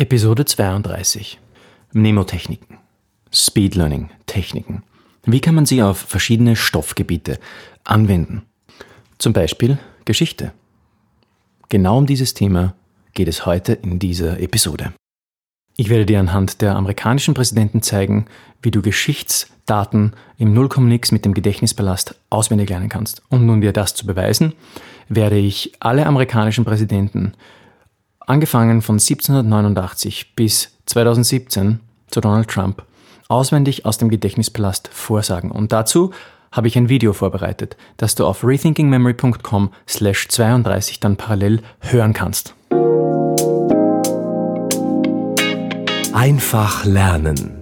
Episode 32 Mnemotechniken, Speed Learning Techniken. Wie kann man sie auf verschiedene Stoffgebiete anwenden? Zum Beispiel Geschichte. Genau um dieses Thema geht es heute in dieser Episode. Ich werde dir anhand der amerikanischen Präsidenten zeigen, wie du Geschichtsdaten im Nullkommunix mit dem Gedächtnispalast auswendig lernen kannst. Und um dir das zu beweisen, werde ich alle amerikanischen Präsidenten angefangen von 1789 bis 2017 zu Donald Trump, auswendig aus dem Gedächtnispalast vorsagen. Und dazu habe ich ein Video vorbereitet, das du auf rethinkingmemory.com slash 32 dann parallel hören kannst. Einfach lernen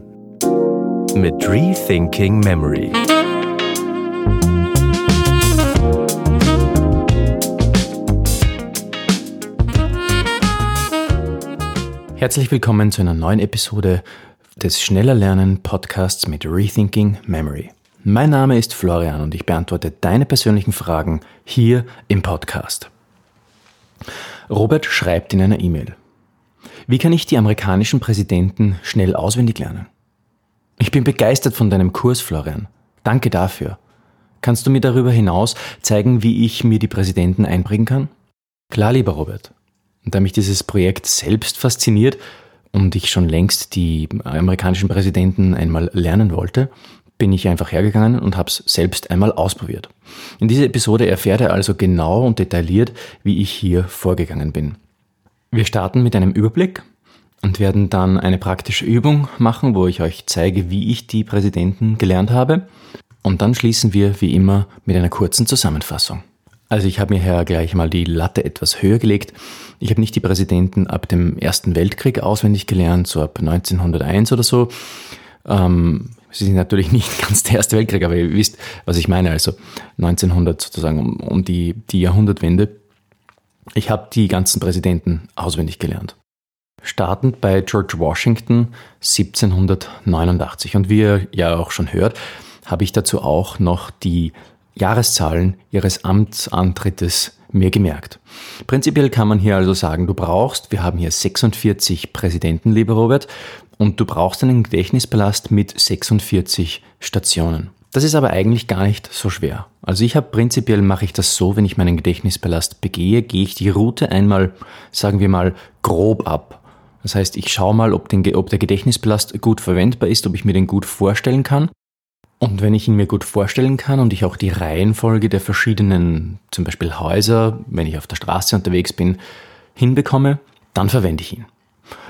mit Rethinking Memory. Herzlich willkommen zu einer neuen Episode des Schneller Lernen Podcasts mit Rethinking Memory. Mein Name ist Florian und ich beantworte deine persönlichen Fragen hier im Podcast. Robert schreibt in einer E-Mail. Wie kann ich die amerikanischen Präsidenten schnell auswendig lernen? Ich bin begeistert von deinem Kurs, Florian. Danke dafür. Kannst du mir darüber hinaus zeigen, wie ich mir die Präsidenten einbringen kann? Klar, lieber Robert. Und da mich dieses Projekt selbst fasziniert und ich schon längst die amerikanischen Präsidenten einmal lernen wollte, bin ich einfach hergegangen und habe es selbst einmal ausprobiert. In dieser Episode erfährt er also genau und detailliert, wie ich hier vorgegangen bin. Wir starten mit einem Überblick und werden dann eine praktische Übung machen, wo ich euch zeige, wie ich die Präsidenten gelernt habe. Und dann schließen wir wie immer mit einer kurzen Zusammenfassung. Also ich habe mir hier gleich mal die Latte etwas höher gelegt. Ich habe nicht die Präsidenten ab dem Ersten Weltkrieg auswendig gelernt, so ab 1901 oder so. Ähm, Sie sind natürlich nicht ganz der Erste Weltkrieg, aber ihr wisst, was ich meine. Also 1900 sozusagen um, um die, die Jahrhundertwende. Ich habe die ganzen Präsidenten auswendig gelernt. Startend bei George Washington 1789. Und wie ihr ja auch schon hört, habe ich dazu auch noch die Jahreszahlen ihres Amtsantrittes mir gemerkt. Prinzipiell kann man hier also sagen, du brauchst, wir haben hier 46 Präsidenten, lieber Robert, und du brauchst einen Gedächtnispalast mit 46 Stationen. Das ist aber eigentlich gar nicht so schwer. Also ich habe prinzipiell mache ich das so, wenn ich meinen Gedächtnispalast begehe, gehe ich die Route einmal, sagen wir mal, grob ab. Das heißt, ich schaue mal, ob, den, ob der Gedächtnispalast gut verwendbar ist, ob ich mir den gut vorstellen kann. Und wenn ich ihn mir gut vorstellen kann und ich auch die Reihenfolge der verschiedenen, zum Beispiel Häuser, wenn ich auf der Straße unterwegs bin, hinbekomme, dann verwende ich ihn.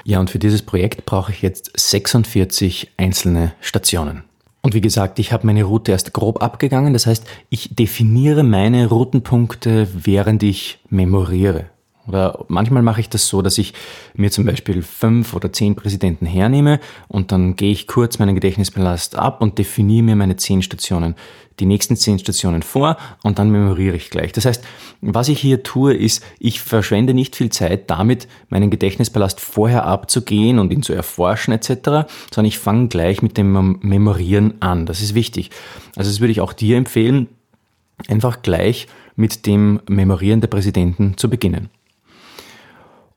Ja, und für dieses Projekt brauche ich jetzt 46 einzelne Stationen. Und wie gesagt, ich habe meine Route erst grob abgegangen. Das heißt, ich definiere meine Routenpunkte, während ich memoriere. Oder manchmal mache ich das so, dass ich mir zum Beispiel fünf oder zehn Präsidenten hernehme und dann gehe ich kurz meinen Gedächtnispalast ab und definiere mir meine zehn Stationen, die nächsten zehn Stationen vor und dann memoriere ich gleich. Das heißt, was ich hier tue, ist, ich verschwende nicht viel Zeit damit, meinen Gedächtnispalast vorher abzugehen und ihn zu erforschen etc., sondern ich fange gleich mit dem Memorieren an. Das ist wichtig. Also das würde ich auch dir empfehlen, einfach gleich mit dem Memorieren der Präsidenten zu beginnen.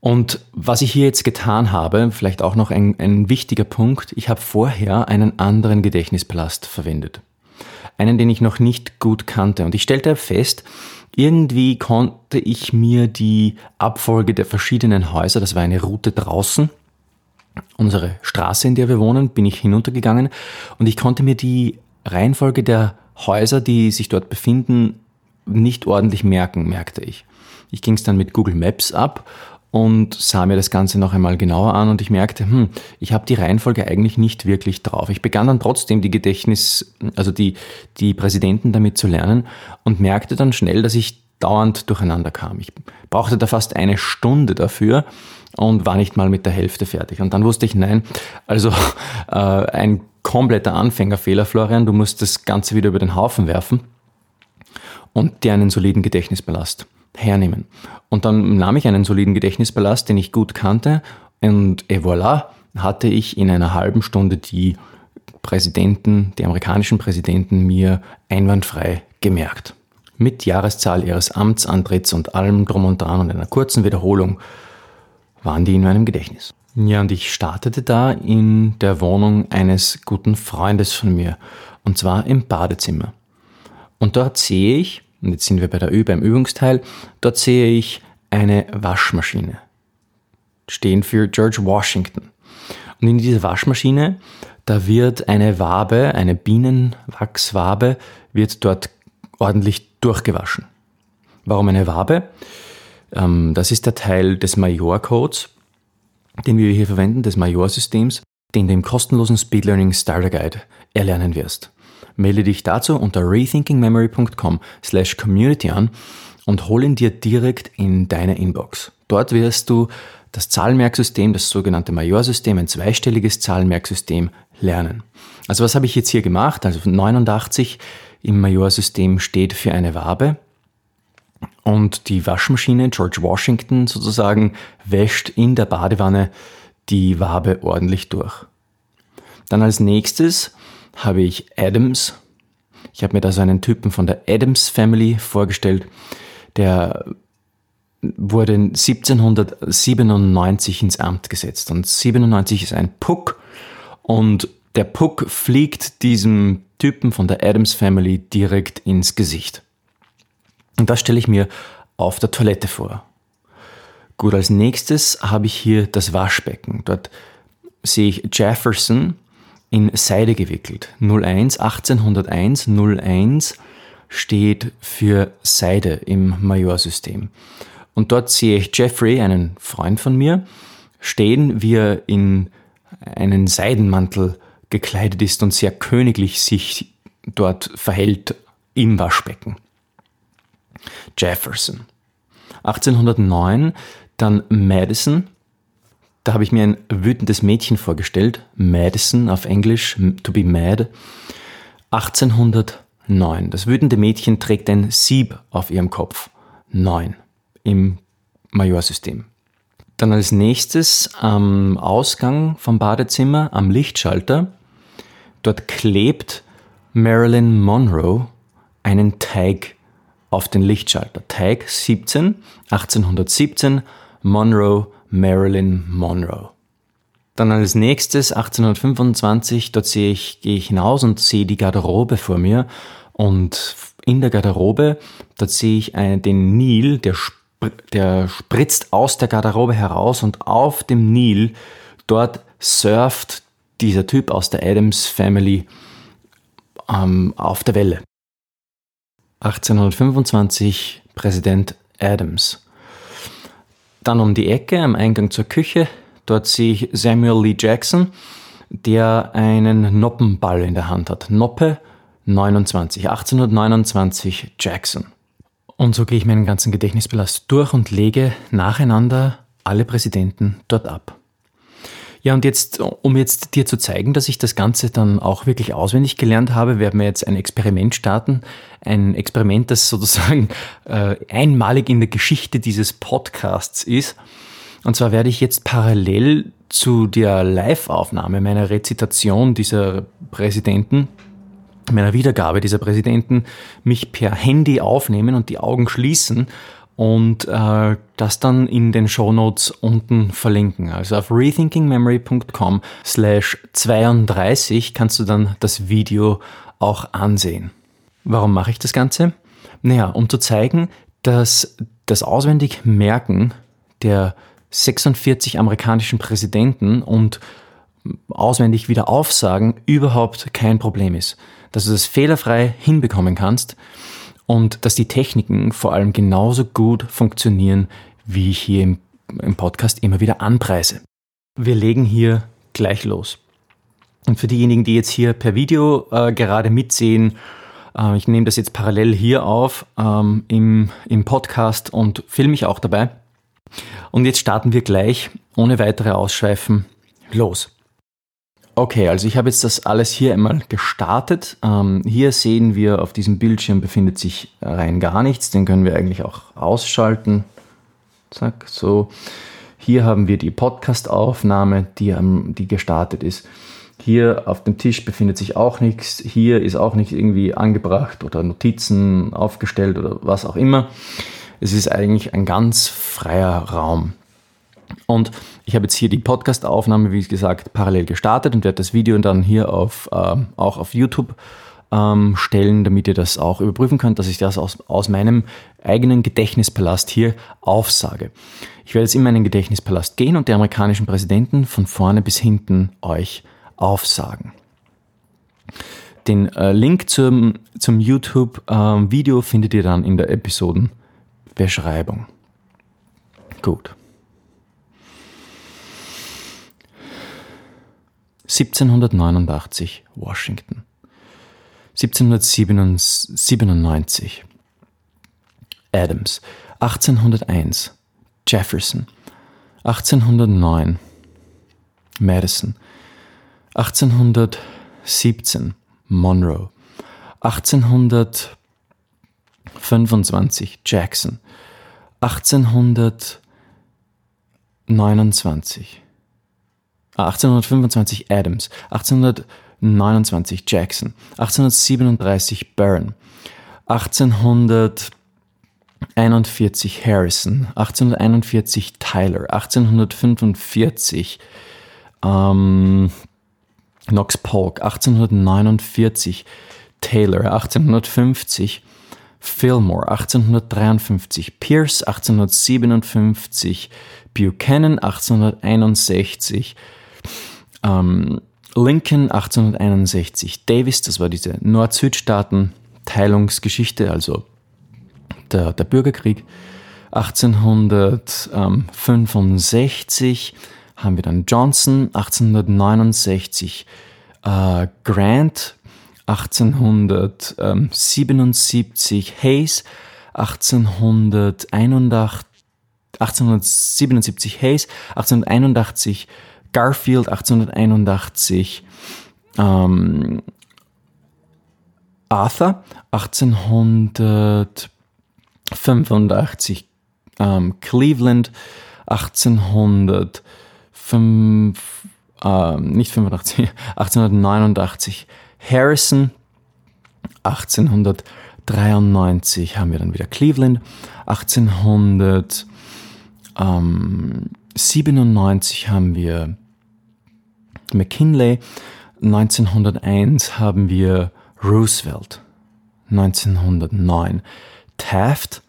Und was ich hier jetzt getan habe, vielleicht auch noch ein, ein wichtiger Punkt, ich habe vorher einen anderen Gedächtnispalast verwendet. Einen, den ich noch nicht gut kannte. Und ich stellte fest, irgendwie konnte ich mir die Abfolge der verschiedenen Häuser, das war eine Route draußen, unsere Straße, in der wir wohnen, bin ich hinuntergegangen und ich konnte mir die Reihenfolge der Häuser, die sich dort befinden, nicht ordentlich merken, merkte ich. Ich ging es dann mit Google Maps ab und sah mir das Ganze noch einmal genauer an und ich merkte, hm, ich habe die Reihenfolge eigentlich nicht wirklich drauf. Ich begann dann trotzdem die Gedächtnis, also die, die Präsidenten damit zu lernen und merkte dann schnell, dass ich dauernd durcheinander kam. Ich brauchte da fast eine Stunde dafür und war nicht mal mit der Hälfte fertig. Und dann wusste ich, nein, also äh, ein kompletter Anfängerfehler, Florian, du musst das Ganze wieder über den Haufen werfen und dir einen soliden Gedächtnisballast hernehmen. Und dann nahm ich einen soliden Gedächtnispalast, den ich gut kannte, und et voilà, hatte ich in einer halben Stunde die Präsidenten, die amerikanischen Präsidenten mir einwandfrei gemerkt. Mit Jahreszahl ihres Amtsantritts und allem drum und dran und einer kurzen Wiederholung waren die in meinem Gedächtnis. Ja, und ich startete da in der Wohnung eines guten Freundes von mir, und zwar im Badezimmer. Und dort sehe ich, und jetzt sind wir bei der Ü beim Übungsteil, dort sehe ich eine Waschmaschine. Stehen für George Washington. Und in dieser Waschmaschine, da wird eine Wabe, eine Bienenwachswabe, wird dort ordentlich durchgewaschen. Warum eine Wabe? Ähm, das ist der Teil des Major-Codes, den wir hier verwenden, des Major-Systems, den du im kostenlosen Speed Learning Starter Guide erlernen wirst. Melde dich dazu unter rethinkingmemory.com slash community an und hol ihn dir direkt in deine Inbox. Dort wirst du das Zahlenmerksystem, das sogenannte Majorsystem, ein zweistelliges Zahlenmerksystem lernen. Also was habe ich jetzt hier gemacht? Also 89 im Majorsystem steht für eine Wabe, und die Waschmaschine George Washington sozusagen wäscht in der Badewanne die Wabe ordentlich durch. Dann als nächstes habe ich Adams. Ich habe mir da so einen Typen von der Adams Family vorgestellt. Der wurde 1797 ins Amt gesetzt. Und 97 ist ein Puck. Und der Puck fliegt diesem Typen von der Adams Family direkt ins Gesicht. Und das stelle ich mir auf der Toilette vor. Gut, als nächstes habe ich hier das Waschbecken. Dort sehe ich Jefferson in Seide gewickelt. 01 1801 01 steht für Seide im Majorsystem. Und dort sehe ich Jeffrey, einen Freund von mir, stehen, wie er in einen Seidenmantel gekleidet ist und sehr königlich sich dort verhält im Waschbecken. Jefferson. 1809 dann Madison. Da habe ich mir ein wütendes Mädchen vorgestellt. Madison auf Englisch, to be mad. 1809. Das wütende Mädchen trägt ein Sieb auf ihrem Kopf. 9 im Majorsystem. Dann als nächstes am Ausgang vom Badezimmer, am Lichtschalter, dort klebt Marilyn Monroe einen Teig auf den Lichtschalter. Tag 17, 1817, Monroe, Marilyn Monroe. Dann als nächstes 1825, dort sehe ich, gehe ich hinaus und sehe die Garderobe vor mir und in der Garderobe, dort sehe ich einen, den Nil, der, der spritzt aus der Garderobe heraus und auf dem Nil, dort surft dieser Typ aus der Adams Family ähm, auf der Welle. 1825 Präsident Adams. Dann um die Ecke am Eingang zur Küche, dort sehe ich Samuel Lee Jackson, der einen Noppenball in der Hand hat. Noppe 29, 1829 Jackson. Und so gehe ich meinen ganzen Gedächtnisbelast durch und lege nacheinander alle Präsidenten dort ab. Ja, und jetzt, um jetzt dir zu zeigen, dass ich das Ganze dann auch wirklich auswendig gelernt habe, werden wir jetzt ein Experiment starten. Ein Experiment, das sozusagen äh, einmalig in der Geschichte dieses Podcasts ist. Und zwar werde ich jetzt parallel zu der Live-Aufnahme meiner Rezitation dieser Präsidenten, meiner Wiedergabe dieser Präsidenten, mich per Handy aufnehmen und die Augen schließen und äh, das dann in den Shownotes unten verlinken. Also auf rethinkingmemory.com slash 32 kannst du dann das Video auch ansehen. Warum mache ich das Ganze? Naja, um zu zeigen, dass das auswendig Merken der 46 amerikanischen Präsidenten und auswendig wieder aufsagen überhaupt kein Problem ist. Dass du das fehlerfrei hinbekommen kannst und dass die Techniken vor allem genauso gut funktionieren, wie ich hier im, im Podcast immer wieder anpreise. Wir legen hier gleich los. Und für diejenigen, die jetzt hier per Video äh, gerade mitsehen, äh, ich nehme das jetzt parallel hier auf ähm, im, im Podcast und filme mich auch dabei. Und jetzt starten wir gleich, ohne weitere Ausschweifen, los. Okay, also ich habe jetzt das alles hier einmal gestartet. Ähm, hier sehen wir, auf diesem Bildschirm befindet sich rein gar nichts. Den können wir eigentlich auch ausschalten. Zack, so. Hier haben wir die Podcast-Aufnahme, die, die gestartet ist. Hier auf dem Tisch befindet sich auch nichts. Hier ist auch nicht irgendwie angebracht oder Notizen aufgestellt oder was auch immer. Es ist eigentlich ein ganz freier Raum. Und ich habe jetzt hier die Podcast-Aufnahme, wie gesagt, parallel gestartet und werde das Video dann hier auf, äh, auch auf YouTube ähm, stellen, damit ihr das auch überprüfen könnt, dass ich das aus, aus meinem eigenen Gedächtnispalast hier aufsage. Ich werde jetzt in meinen Gedächtnispalast gehen und die amerikanischen Präsidenten von vorne bis hinten euch aufsagen. Den äh, Link zum, zum YouTube-Video äh, findet ihr dann in der Episodenbeschreibung. Gut. 1789 Washington. 1797 Adams. 1801 Jefferson. 1809 Madison. 1817 Monroe. 1825 Jackson. 1829 1825 Adams, 1829 Jackson, 1837 Byrne, 1841 Harrison, 1841 Tyler, 1845 ähm, Knox Polk, 1849 Taylor, 1850 Fillmore, 1853 Pierce, 1857 Buchanan, 1861 ähm, Lincoln 1861, Davis, das war diese Nord-Süd-Staaten-Teilungsgeschichte, also der, der Bürgerkrieg. 1865 haben wir dann Johnson, 1869 äh, Grant, 1877 Hayes, 1881, 1877 Hayes, 1881 Garfield 1881, ähm, Arthur 1885, ähm, Cleveland 1805, ähm, nicht 85, 1889, Harrison 1893 haben wir dann wieder Cleveland, 1897 haben wir McKinley. 1901 haben wir Roosevelt. 1909 Taft.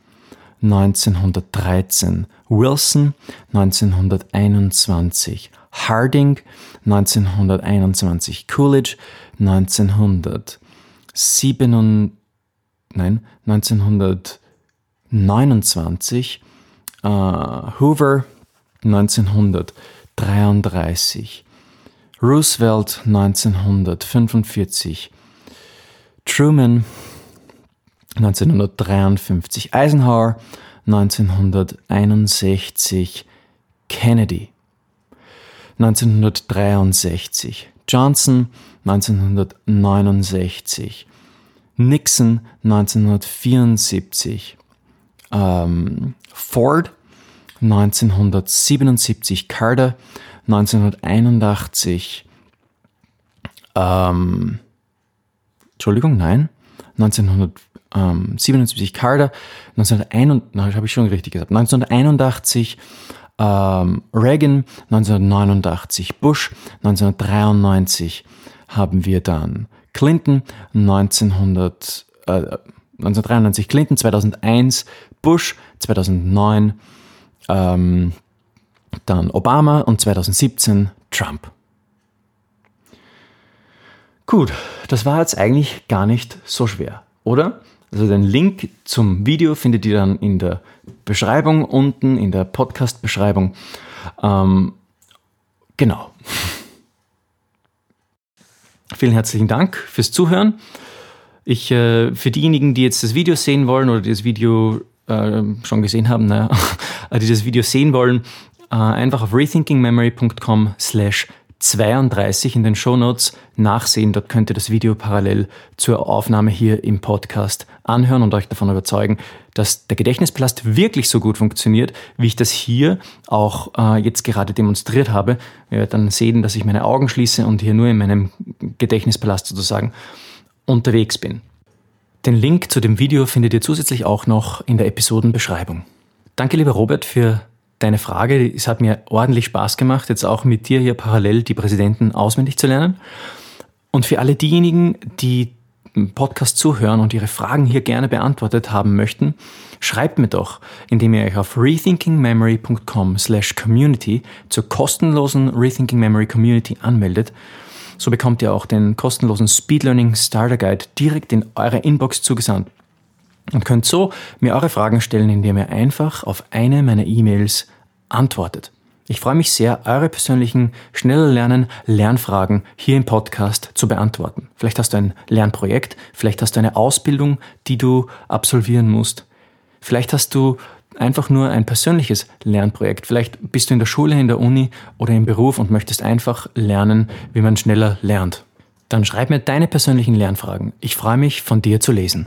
1913 Wilson. 1921 Harding. 1921 Coolidge. 1907 nein, 1929 äh, Hoover. 1933 Roosevelt 1945, Truman 1953, Eisenhower 1961, Kennedy 1963, Johnson 1969, Nixon 1974, ähm, Ford 1977, Carter 1981, ähm, Entschuldigung, nein, 1977 Carter, 1981, habe ich schon richtig gesagt, 1981 ähm, Reagan, 1989 Bush, 1993 haben wir dann Clinton, 1900, äh, 1993 Clinton, 2001 Bush, 2009 ähm, dann Obama und 2017 Trump. Gut, das war jetzt eigentlich gar nicht so schwer, oder? Also den Link zum Video findet ihr dann in der Beschreibung unten, in der Podcast-Beschreibung. Ähm, genau. Vielen herzlichen Dank fürs Zuhören. Ich, äh, für diejenigen, die jetzt das Video sehen wollen oder das Video äh, schon gesehen haben, naja, die das Video sehen wollen, äh, einfach auf rethinkingmemory.com slash 32 in den Shownotes nachsehen. Dort könnt ihr das Video parallel zur Aufnahme hier im Podcast anhören und euch davon überzeugen, dass der Gedächtnisplast wirklich so gut funktioniert, wie ich das hier auch äh, jetzt gerade demonstriert habe. Ihr werdet dann sehen, dass ich meine Augen schließe und hier nur in meinem Gedächtnispalast sozusagen unterwegs bin. Den Link zu dem Video findet ihr zusätzlich auch noch in der Episodenbeschreibung. Danke, lieber Robert, für deine Frage. Es hat mir ordentlich Spaß gemacht, jetzt auch mit dir hier parallel die Präsidenten auswendig zu lernen. Und für alle diejenigen, die Podcast zuhören und ihre Fragen hier gerne beantwortet haben möchten, schreibt mir doch, indem ihr euch auf rethinkingmemory.com slash community zur kostenlosen Rethinking Memory Community anmeldet. So bekommt ihr auch den kostenlosen Speed Learning Starter Guide direkt in eure Inbox zugesandt und könnt so mir eure Fragen stellen, indem ihr einfach auf eine meiner E-Mails antwortet. Ich freue mich sehr, eure persönlichen schneller Lernen, Lernfragen hier im Podcast zu beantworten. Vielleicht hast du ein Lernprojekt, vielleicht hast du eine Ausbildung, die du absolvieren musst. Vielleicht hast du einfach nur ein persönliches Lernprojekt. Vielleicht bist du in der Schule, in der Uni oder im Beruf und möchtest einfach lernen, wie man schneller lernt. Dann schreib mir deine persönlichen Lernfragen. Ich freue mich, von dir zu lesen.